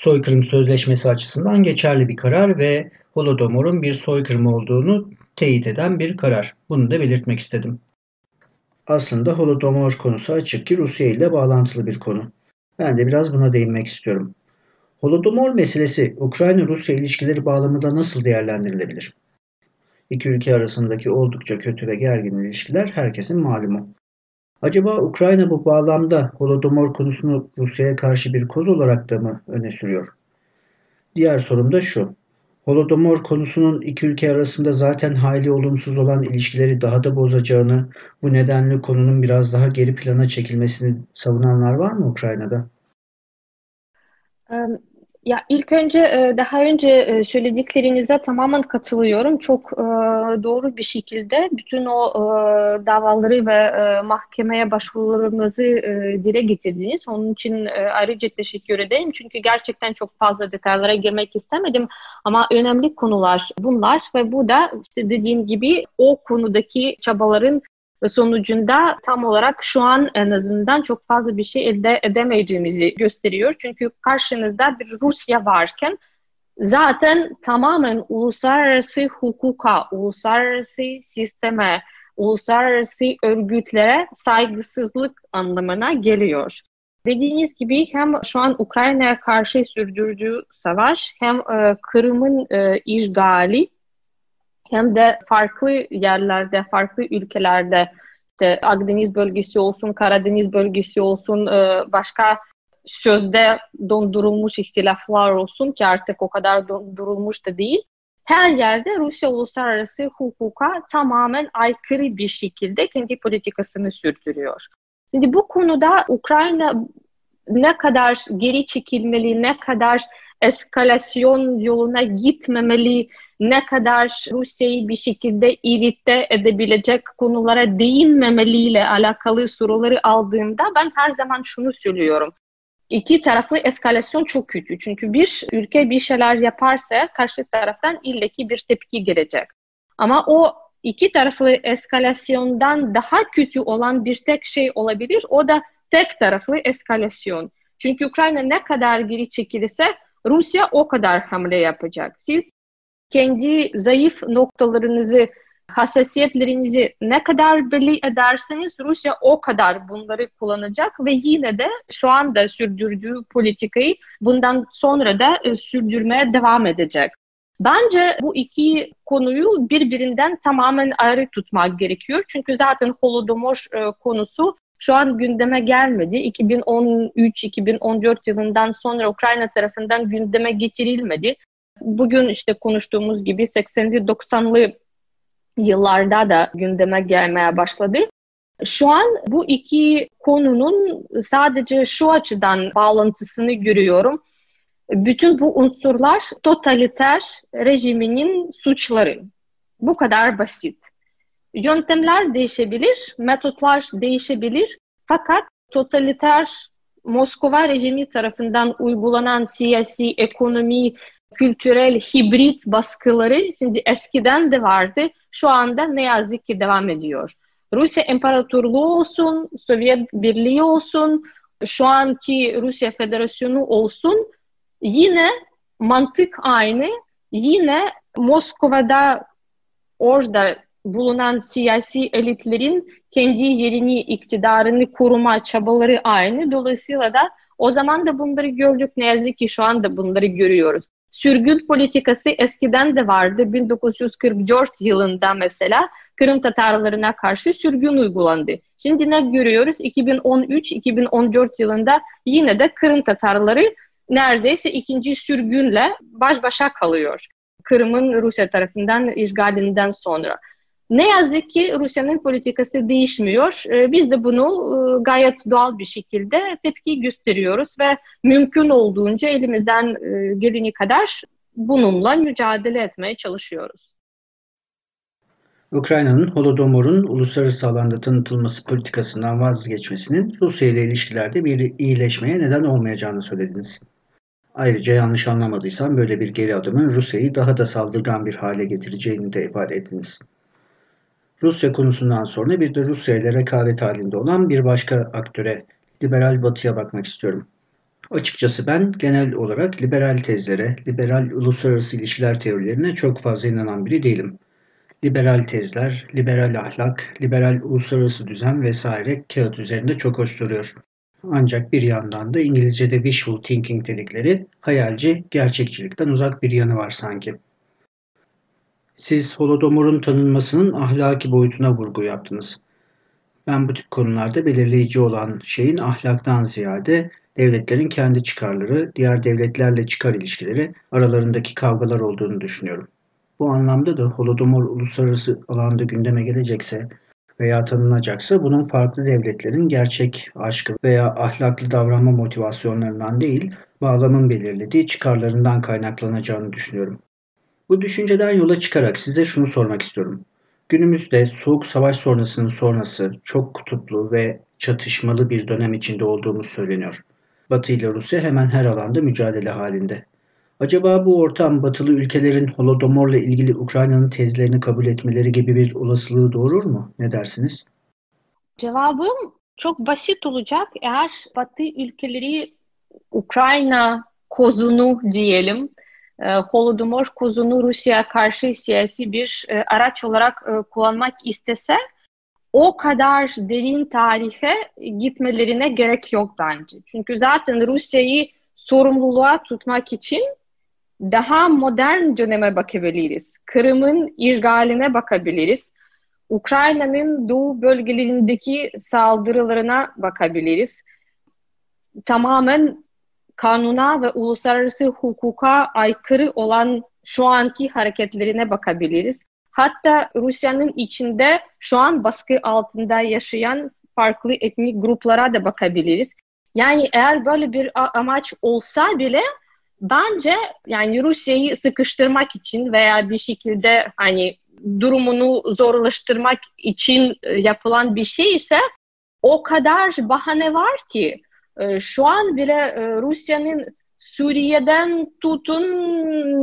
S2: soykırım sözleşmesi açısından geçerli bir karar ve Holodomor'un bir soykırım olduğunu teyit eden bir karar. Bunu da belirtmek istedim. Aslında Holodomor konusu açık ki Rusya ile bağlantılı bir konu. Ben de biraz buna değinmek istiyorum. Holodomor meselesi Ukrayna-Rusya ilişkileri bağlamında nasıl değerlendirilebilir? İki ülke arasındaki oldukça kötü ve gergin ilişkiler herkesin malumu. Acaba Ukrayna bu bağlamda Holodomor konusunu Rusya'ya karşı bir koz olarak da mı öne sürüyor? Diğer sorum da şu. Holodomor konusunun iki ülke arasında zaten hayli olumsuz olan ilişkileri daha da bozacağını, bu nedenle konunun biraz daha geri plana çekilmesini savunanlar var mı Ukrayna'da?
S4: Ya ilk önce e, daha önce e, söylediklerinize tamamen katılıyorum. Çok e, doğru bir şekilde bütün o davaları ve mahkemeye başvurularımızı dile getirdiniz. Onun için ayrıca teşekkür ederim. Çünkü gerçekten çok fazla detaylara girmek istemedim. Ama önemli konular bunlar ve bu da işte dediğim gibi o konudaki çabaların ve sonucunda tam olarak şu an en azından çok fazla bir şey elde edemeyeceğimizi gösteriyor. Çünkü karşınızda bir Rusya varken zaten tamamen uluslararası hukuka, uluslararası sisteme, uluslararası örgütlere saygısızlık anlamına geliyor. Dediğiniz gibi hem şu an Ukrayna'ya karşı sürdürdüğü savaş hem e, Kırım'ın e, işgali hem de farklı yerlerde, farklı ülkelerde işte Akdeniz bölgesi olsun, Karadeniz bölgesi olsun, e, başka sözde dondurulmuş ihtilaflar olsun ki artık o kadar dondurulmuş da değil. Her yerde Rusya uluslararası hukuka tamamen aykırı bir şekilde kendi politikasını sürdürüyor. Şimdi bu konuda Ukrayna ne kadar geri çekilmeli, ne kadar eskalasyon yoluna gitmemeli, ne kadar Rusya'yı bir şekilde irite edebilecek konulara değinmemeliyle alakalı soruları aldığımda ben her zaman şunu söylüyorum. İki taraflı eskalasyon çok kötü. Çünkü bir ülke bir şeyler yaparsa karşı taraftan illeki bir tepki gelecek. Ama o iki taraflı eskalasyondan daha kötü olan bir tek şey olabilir. O da tek taraflı eskalasyon. Çünkü Ukrayna ne kadar geri çekilirse Rusya o kadar hamle yapacak. Siz kendi zayıf noktalarınızı, hassasiyetlerinizi ne kadar belli ederseniz Rusya o kadar bunları kullanacak ve yine de şu anda sürdürdüğü politikayı bundan sonra da e, sürdürmeye devam edecek. Bence bu iki konuyu birbirinden tamamen ayrı tutmak gerekiyor. Çünkü zaten Holodomor e, konusu şu an gündeme gelmedi. 2013-2014 yılından sonra Ukrayna tarafından gündeme getirilmedi. Bugün işte konuştuğumuz gibi 80'li 90'lı yıllarda da gündeme gelmeye başladı. Şu an bu iki konunun sadece şu açıdan bağlantısını görüyorum. Bütün bu unsurlar totaliter rejiminin suçları. Bu kadar basit. Yöntemler değişebilir, metotlar değişebilir fakat totaliter Moskova rejimi tarafından uygulanan siyasi, ekonomi, kültürel, hibrit baskıları şimdi eskiden de vardı. Şu anda ne yazık ki devam ediyor. Rusya İmparatorluğu olsun, Sovyet Birliği olsun, şu anki Rusya Federasyonu olsun yine mantık aynı. Yine Moskova'da orada bulunan siyasi elitlerin kendi yerini, iktidarını koruma çabaları aynı. Dolayısıyla da o zaman da bunları gördük. Ne yazık ki şu anda bunları görüyoruz. Sürgün politikası eskiden de vardı. 1944 yılında mesela Kırım Tatarlarına karşı sürgün uygulandı. Şimdi ne görüyoruz? 2013-2014 yılında yine de Kırım Tatarları neredeyse ikinci sürgünle baş başa kalıyor. Kırım'ın Rusya tarafından işgalinden sonra. Ne yazık ki Rusya'nın politikası değişmiyor. Ee, biz de bunu e, gayet doğal bir şekilde tepki gösteriyoruz ve mümkün olduğunca elimizden e, geleni kadar bununla mücadele etmeye çalışıyoruz.
S2: Ukrayna'nın Holodomor'un uluslararası alanda tanıtılması politikasından vazgeçmesinin Rusya ile ilişkilerde bir iyileşmeye neden olmayacağını söylediniz. Ayrıca yanlış anlamadıysam böyle bir geri adımın Rusya'yı daha da saldırgan bir hale getireceğini de ifade ettiniz. Rusya konusundan sonra bir de Rusya ile rekabet halinde olan bir başka aktöre, liberal batıya bakmak istiyorum. Açıkçası ben genel olarak liberal tezlere, liberal uluslararası ilişkiler teorilerine çok fazla inanan biri değilim. Liberal tezler, liberal ahlak, liberal uluslararası düzen vesaire kağıt üzerinde çok hoş duruyor. Ancak bir yandan da İngilizce'de wishful thinking dedikleri hayalci, gerçekçilikten uzak bir yanı var sanki. Siz Holodomor'un tanınmasının ahlaki boyutuna vurgu yaptınız. Ben bu tip konularda belirleyici olan şeyin ahlaktan ziyade devletlerin kendi çıkarları, diğer devletlerle çıkar ilişkileri, aralarındaki kavgalar olduğunu düşünüyorum. Bu anlamda da Holodomor uluslararası alanda gündeme gelecekse veya tanınacaksa bunun farklı devletlerin gerçek aşkı veya ahlaklı davranma motivasyonlarından değil, bağlamın belirlediği çıkarlarından kaynaklanacağını düşünüyorum. Bu düşünceden yola çıkarak size şunu sormak istiyorum. Günümüzde Soğuk Savaş sonrasının sonrası çok kutuplu ve çatışmalı bir dönem içinde olduğumuz söyleniyor. Batı ile Rusya hemen her alanda mücadele halinde. Acaba bu ortam batılı ülkelerin Holodomor'la ilgili Ukrayna'nın tezlerini kabul etmeleri gibi bir olasılığı doğurur mu? Ne dersiniz?
S4: Cevabım çok basit olacak. Eğer batı ülkeleri Ukrayna kozunu diyelim Holodomor kozunu Rusya karşı siyasi bir e, araç olarak e, kullanmak istese o kadar derin tarihe gitmelerine gerek yok bence. Çünkü zaten Rusya'yı sorumluluğa tutmak için daha modern döneme bakabiliriz. Kırım'ın işgaline bakabiliriz. Ukrayna'nın doğu bölgelerindeki saldırılarına bakabiliriz. Tamamen kanuna ve uluslararası hukuka aykırı olan şu anki hareketlerine bakabiliriz. Hatta Rusya'nın içinde şu an baskı altında yaşayan farklı etnik gruplara da bakabiliriz. Yani eğer böyle bir amaç olsa bile bence yani Rusya'yı sıkıştırmak için veya bir şekilde hani durumunu zorlaştırmak için e, yapılan bir şey ise o kadar bahane var ki şu an bile e, Rusya'nın Suriye'den tutun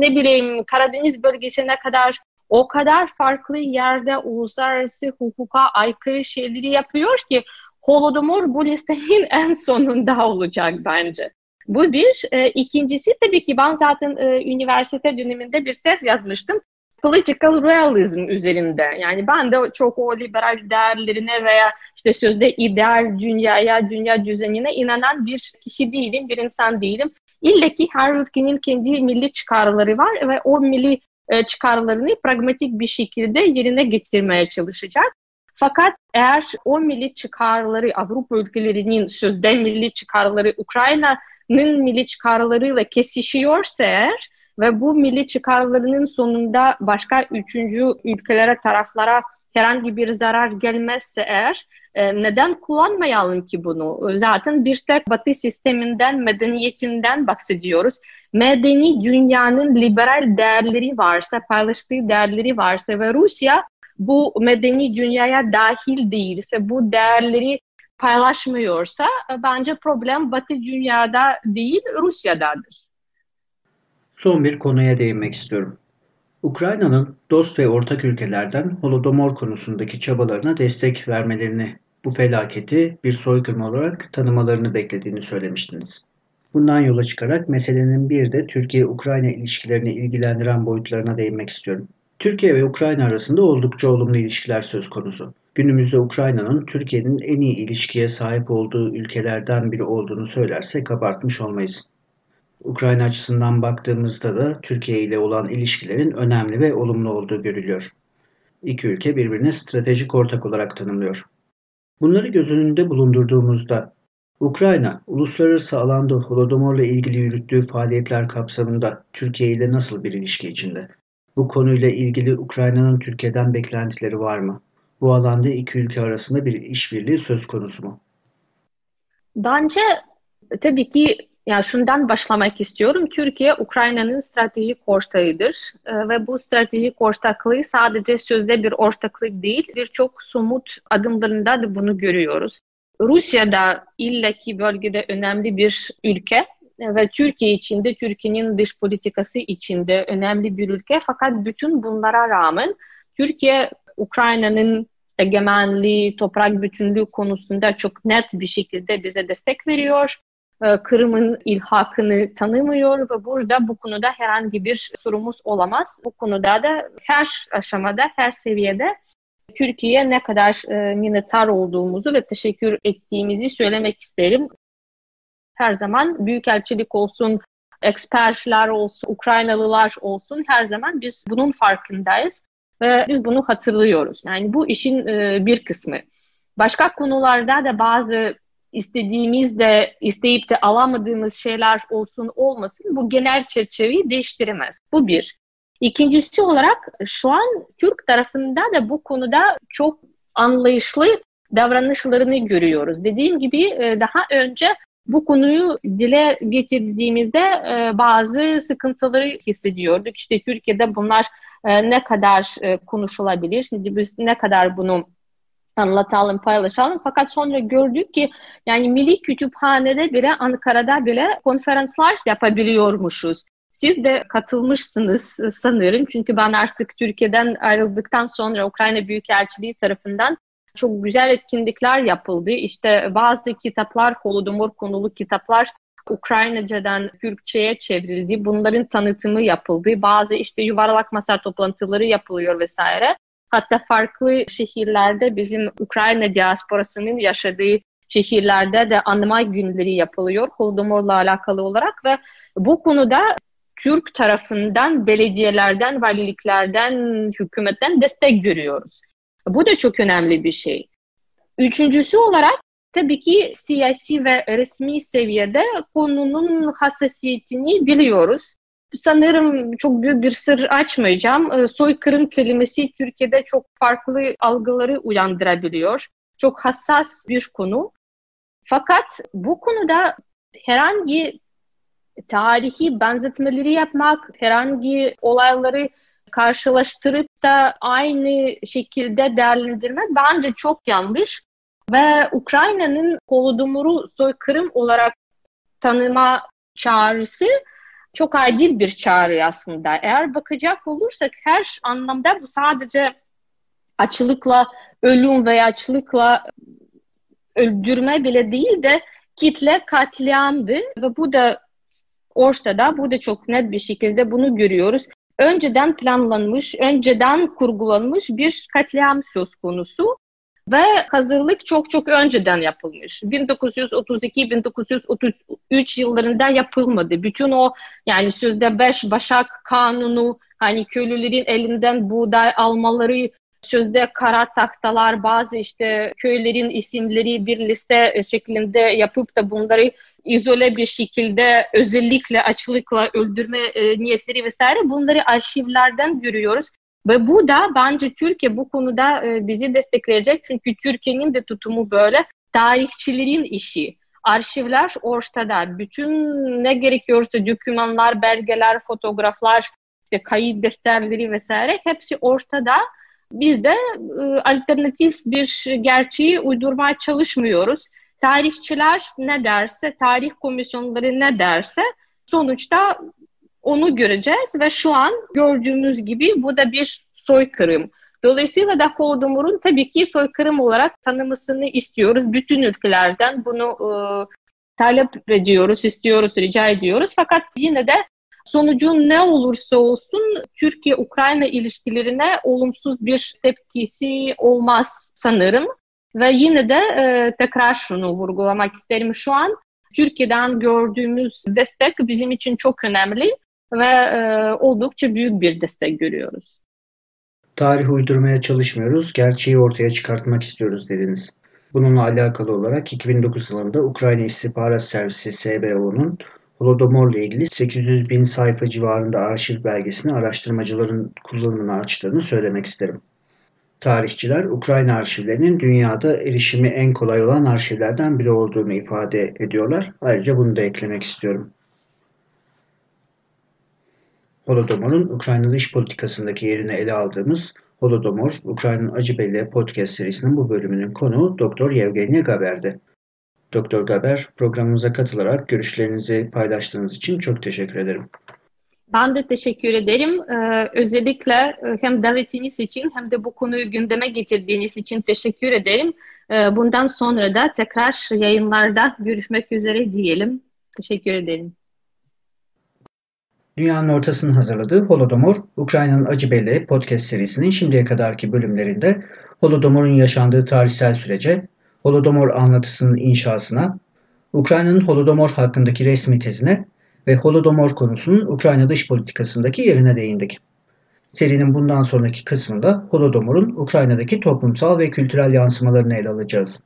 S4: ne bileyim Karadeniz bölgesine kadar o kadar farklı yerde uluslararası hukuka aykırı şeyleri yapıyor ki Holodomor bu listenin en sonunda olacak bence. Bu bir. E, ikincisi tabii ki ben zaten e, üniversite döneminde bir tez yazmıştım. Political realism üzerinde. Yani ben de çok o liberal değerlerine veya işte sözde ideal dünyaya, dünya düzenine inanan bir kişi değilim, bir insan değilim. İlle ki her ülkenin kendi milli çıkarları var ve o milli e, çıkarlarını pragmatik bir şekilde yerine getirmeye çalışacak. Fakat eğer o milli çıkarları Avrupa ülkelerinin sözde milli çıkarları Ukrayna'nın milli çıkarlarıyla kesişiyorsa eğer ve bu milli çıkarlarının sonunda başka üçüncü ülkelere, taraflara herhangi bir zarar gelmezse eğer e, neden kullanmayalım ki bunu? Zaten bir tek batı sisteminden, medeniyetinden bahsediyoruz. Medeni dünyanın liberal değerleri varsa, paylaştığı değerleri varsa ve Rusya bu medeni dünyaya dahil değilse, bu değerleri paylaşmıyorsa e, bence problem batı dünyada değil Rusya'dadır.
S2: Son bir konuya değinmek istiyorum. Ukrayna'nın dost ve ortak ülkelerden Holodomor konusundaki çabalarına destek vermelerini, bu felaketi bir soykırım olarak tanımalarını beklediğini söylemiştiniz. Bundan yola çıkarak meselenin bir de Türkiye-Ukrayna ilişkilerini ilgilendiren boyutlarına değinmek istiyorum. Türkiye ve Ukrayna arasında oldukça olumlu ilişkiler söz konusu. Günümüzde Ukrayna'nın Türkiye'nin en iyi ilişkiye sahip olduğu ülkelerden biri olduğunu söylersek abartmış olmayız. Ukrayna açısından baktığımızda da Türkiye ile olan ilişkilerin önemli ve olumlu olduğu görülüyor. İki ülke birbirine stratejik ortak olarak tanımlıyor. Bunları göz önünde bulundurduğumuzda Ukrayna, uluslararası alanda Holodomor'la ilgili yürüttüğü faaliyetler kapsamında Türkiye ile nasıl bir ilişki içinde? Bu konuyla ilgili Ukrayna'nın Türkiye'den beklentileri var mı? Bu alanda iki ülke arasında bir işbirliği söz konusu mu?
S4: Bence tabii ki yani şundan başlamak istiyorum. Türkiye Ukrayna'nın stratejik ortağıdır ee, ve bu stratejik ortaklığı sadece sözde bir ortaklık değil, birçok somut adımlarında da bunu görüyoruz. Rusya da illaki bölgede önemli bir ülke ve Türkiye içinde, Türkiye'nin dış politikası içinde önemli bir ülke. Fakat bütün bunlara rağmen Türkiye Ukrayna'nın egemenliği, toprak bütünlüğü konusunda çok net bir şekilde bize destek veriyor. Ee, Kırım'ın ilhakını tanımıyor ve burada bu konuda herhangi bir sorumuz olamaz. Bu konuda da her aşamada, her seviyede Türkiye'ye ne kadar e, minnettar olduğumuzu ve teşekkür ettiğimizi söylemek isterim. Her zaman büyükelçilik olsun, ekspertler olsun, Ukraynalılar olsun her zaman biz bunun farkındayız ve biz bunu hatırlıyoruz. Yani bu işin e, bir kısmı. Başka konularda da bazı istediğimiz de isteyip de alamadığımız şeyler olsun olmasın bu genel çerçeveyi değiştiremez. Bu bir. İkincisi olarak şu an Türk tarafında da bu konuda çok anlayışlı davranışlarını görüyoruz. Dediğim gibi e, daha önce bu konuyu dile getirdiğimizde e, bazı sıkıntıları hissediyorduk. İşte Türkiye'de bunlar e, ne kadar konuşulabilir? Şimdi biz ne kadar bunu anlatalım, paylaşalım. Fakat sonra gördük ki yani Milli Kütüphane'de bile Ankara'da bile konferanslar yapabiliyormuşuz. Siz de katılmışsınız sanırım. Çünkü ben artık Türkiye'den ayrıldıktan sonra Ukrayna Büyükelçiliği tarafından çok güzel etkinlikler yapıldı. İşte bazı kitaplar, Holodomor konulu kitaplar Ukraynacadan Türkçe'ye çevrildi. Bunların tanıtımı yapıldı. Bazı işte yuvarlak masa toplantıları yapılıyor vesaire. Hatta farklı şehirlerde bizim Ukrayna diasporasının yaşadığı şehirlerde de anma günleri yapılıyor Holodomor'la alakalı olarak ve bu konuda Türk tarafından belediyelerden, valiliklerden, hükümetten destek görüyoruz. Bu da çok önemli bir şey. Üçüncüsü olarak tabii ki siyasi ve resmi seviyede konunun hassasiyetini biliyoruz. Sanırım çok büyük bir sır açmayacağım. Ee, soykırım kelimesi Türkiye'de çok farklı algıları uyandırabiliyor. Çok hassas bir konu. Fakat bu konuda herhangi tarihi benzetmeleri yapmak, herhangi olayları karşılaştırıp da aynı şekilde değerlendirmek bence çok yanlış. Ve Ukrayna'nın Holodomor'u soykırım olarak tanıma çağrısı çok adil bir çağrı aslında. Eğer bakacak olursak her anlamda bu sadece açlıkla, ölüm veya açlıkla öldürme bile değil de kitle katliamdı ve bu da ortada, burada çok net bir şekilde bunu görüyoruz. Önceden planlanmış, önceden kurgulanmış bir katliam söz konusu ve hazırlık çok çok önceden yapılmış. 1932-1933 yıllarında yapılmadı. Bütün o yani sözde beş başak kanunu hani köylülerin elinden buğday almaları sözde kara tahtalar bazı işte köylerin isimleri bir liste şeklinde yapıp da bunları izole bir şekilde özellikle açlıkla öldürme e, niyetleri vesaire bunları arşivlerden görüyoruz. Ve bu da bence Türkiye bu konuda e, bizi destekleyecek. Çünkü Türkiye'nin de tutumu böyle. Tarihçilerin işi. Arşivler ortada. Bütün ne gerekiyorsa dokümanlar, belgeler, fotoğraflar, işte kayıt defterleri vesaire hepsi ortada. Biz de e, alternatif bir gerçeği uydurmaya çalışmıyoruz. Tarihçiler ne derse, tarih komisyonları ne derse sonuçta onu göreceğiz ve şu an gördüğümüz gibi bu da bir soykırım. Dolayısıyla da Holodomor'un tabii ki soykırım olarak tanımasını istiyoruz. Bütün ülkelerden bunu e, talep ediyoruz, istiyoruz, rica ediyoruz. Fakat yine de sonucun ne olursa olsun Türkiye-Ukrayna ilişkilerine olumsuz bir tepkisi olmaz sanırım. Ve yine de e, tekrar şunu vurgulamak isterim. Şu an Türkiye'den gördüğümüz destek bizim için çok önemli ve e, oldukça büyük bir destek görüyoruz.
S2: Tarih uydurmaya çalışmıyoruz, gerçeği ortaya çıkartmak istiyoruz dediniz. Bununla alakalı olarak 2009 yılında Ukrayna İstihbarat Servisi SBO'nun Holodomor ile ilgili 800 bin sayfa civarında arşiv belgesini araştırmacıların kullanımına açtığını söylemek isterim. Tarihçiler Ukrayna arşivlerinin dünyada erişimi en kolay olan arşivlerden biri olduğunu ifade ediyorlar. Ayrıca bunu da eklemek istiyorum. Holodomor'un Ukrayna dış politikasındaki yerini ele aldığımız Holodomor, Ukrayna'nın Acı Belli podcast serisinin bu bölümünün konuğu Doktor Yevgenia Gaber'di. Doktor Gaber, programımıza katılarak görüşlerinizi paylaştığınız için çok teşekkür ederim.
S4: Ben de teşekkür ederim. Ee, özellikle e, hem davetiniz için hem de bu konuyu gündeme getirdiğiniz için teşekkür ederim. Ee, bundan sonra da tekrar yayınlarda görüşmek üzere diyelim. Teşekkür ederim.
S2: Dünyanın ortasını hazırladığı Holodomor, Ukrayna'nın Acı podcast serisinin şimdiye kadarki bölümlerinde Holodomor'un yaşandığı tarihsel sürece, Holodomor anlatısının inşasına, Ukrayna'nın Holodomor hakkındaki resmi tezine ve Holodomor konusunun Ukrayna dış politikasındaki yerine değindik. Serinin bundan sonraki kısmında Holodomor'un Ukrayna'daki toplumsal ve kültürel yansımalarını ele alacağız.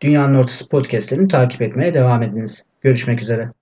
S2: Dünyanın Ortası podcastlerini takip etmeye devam ediniz. Görüşmek üzere.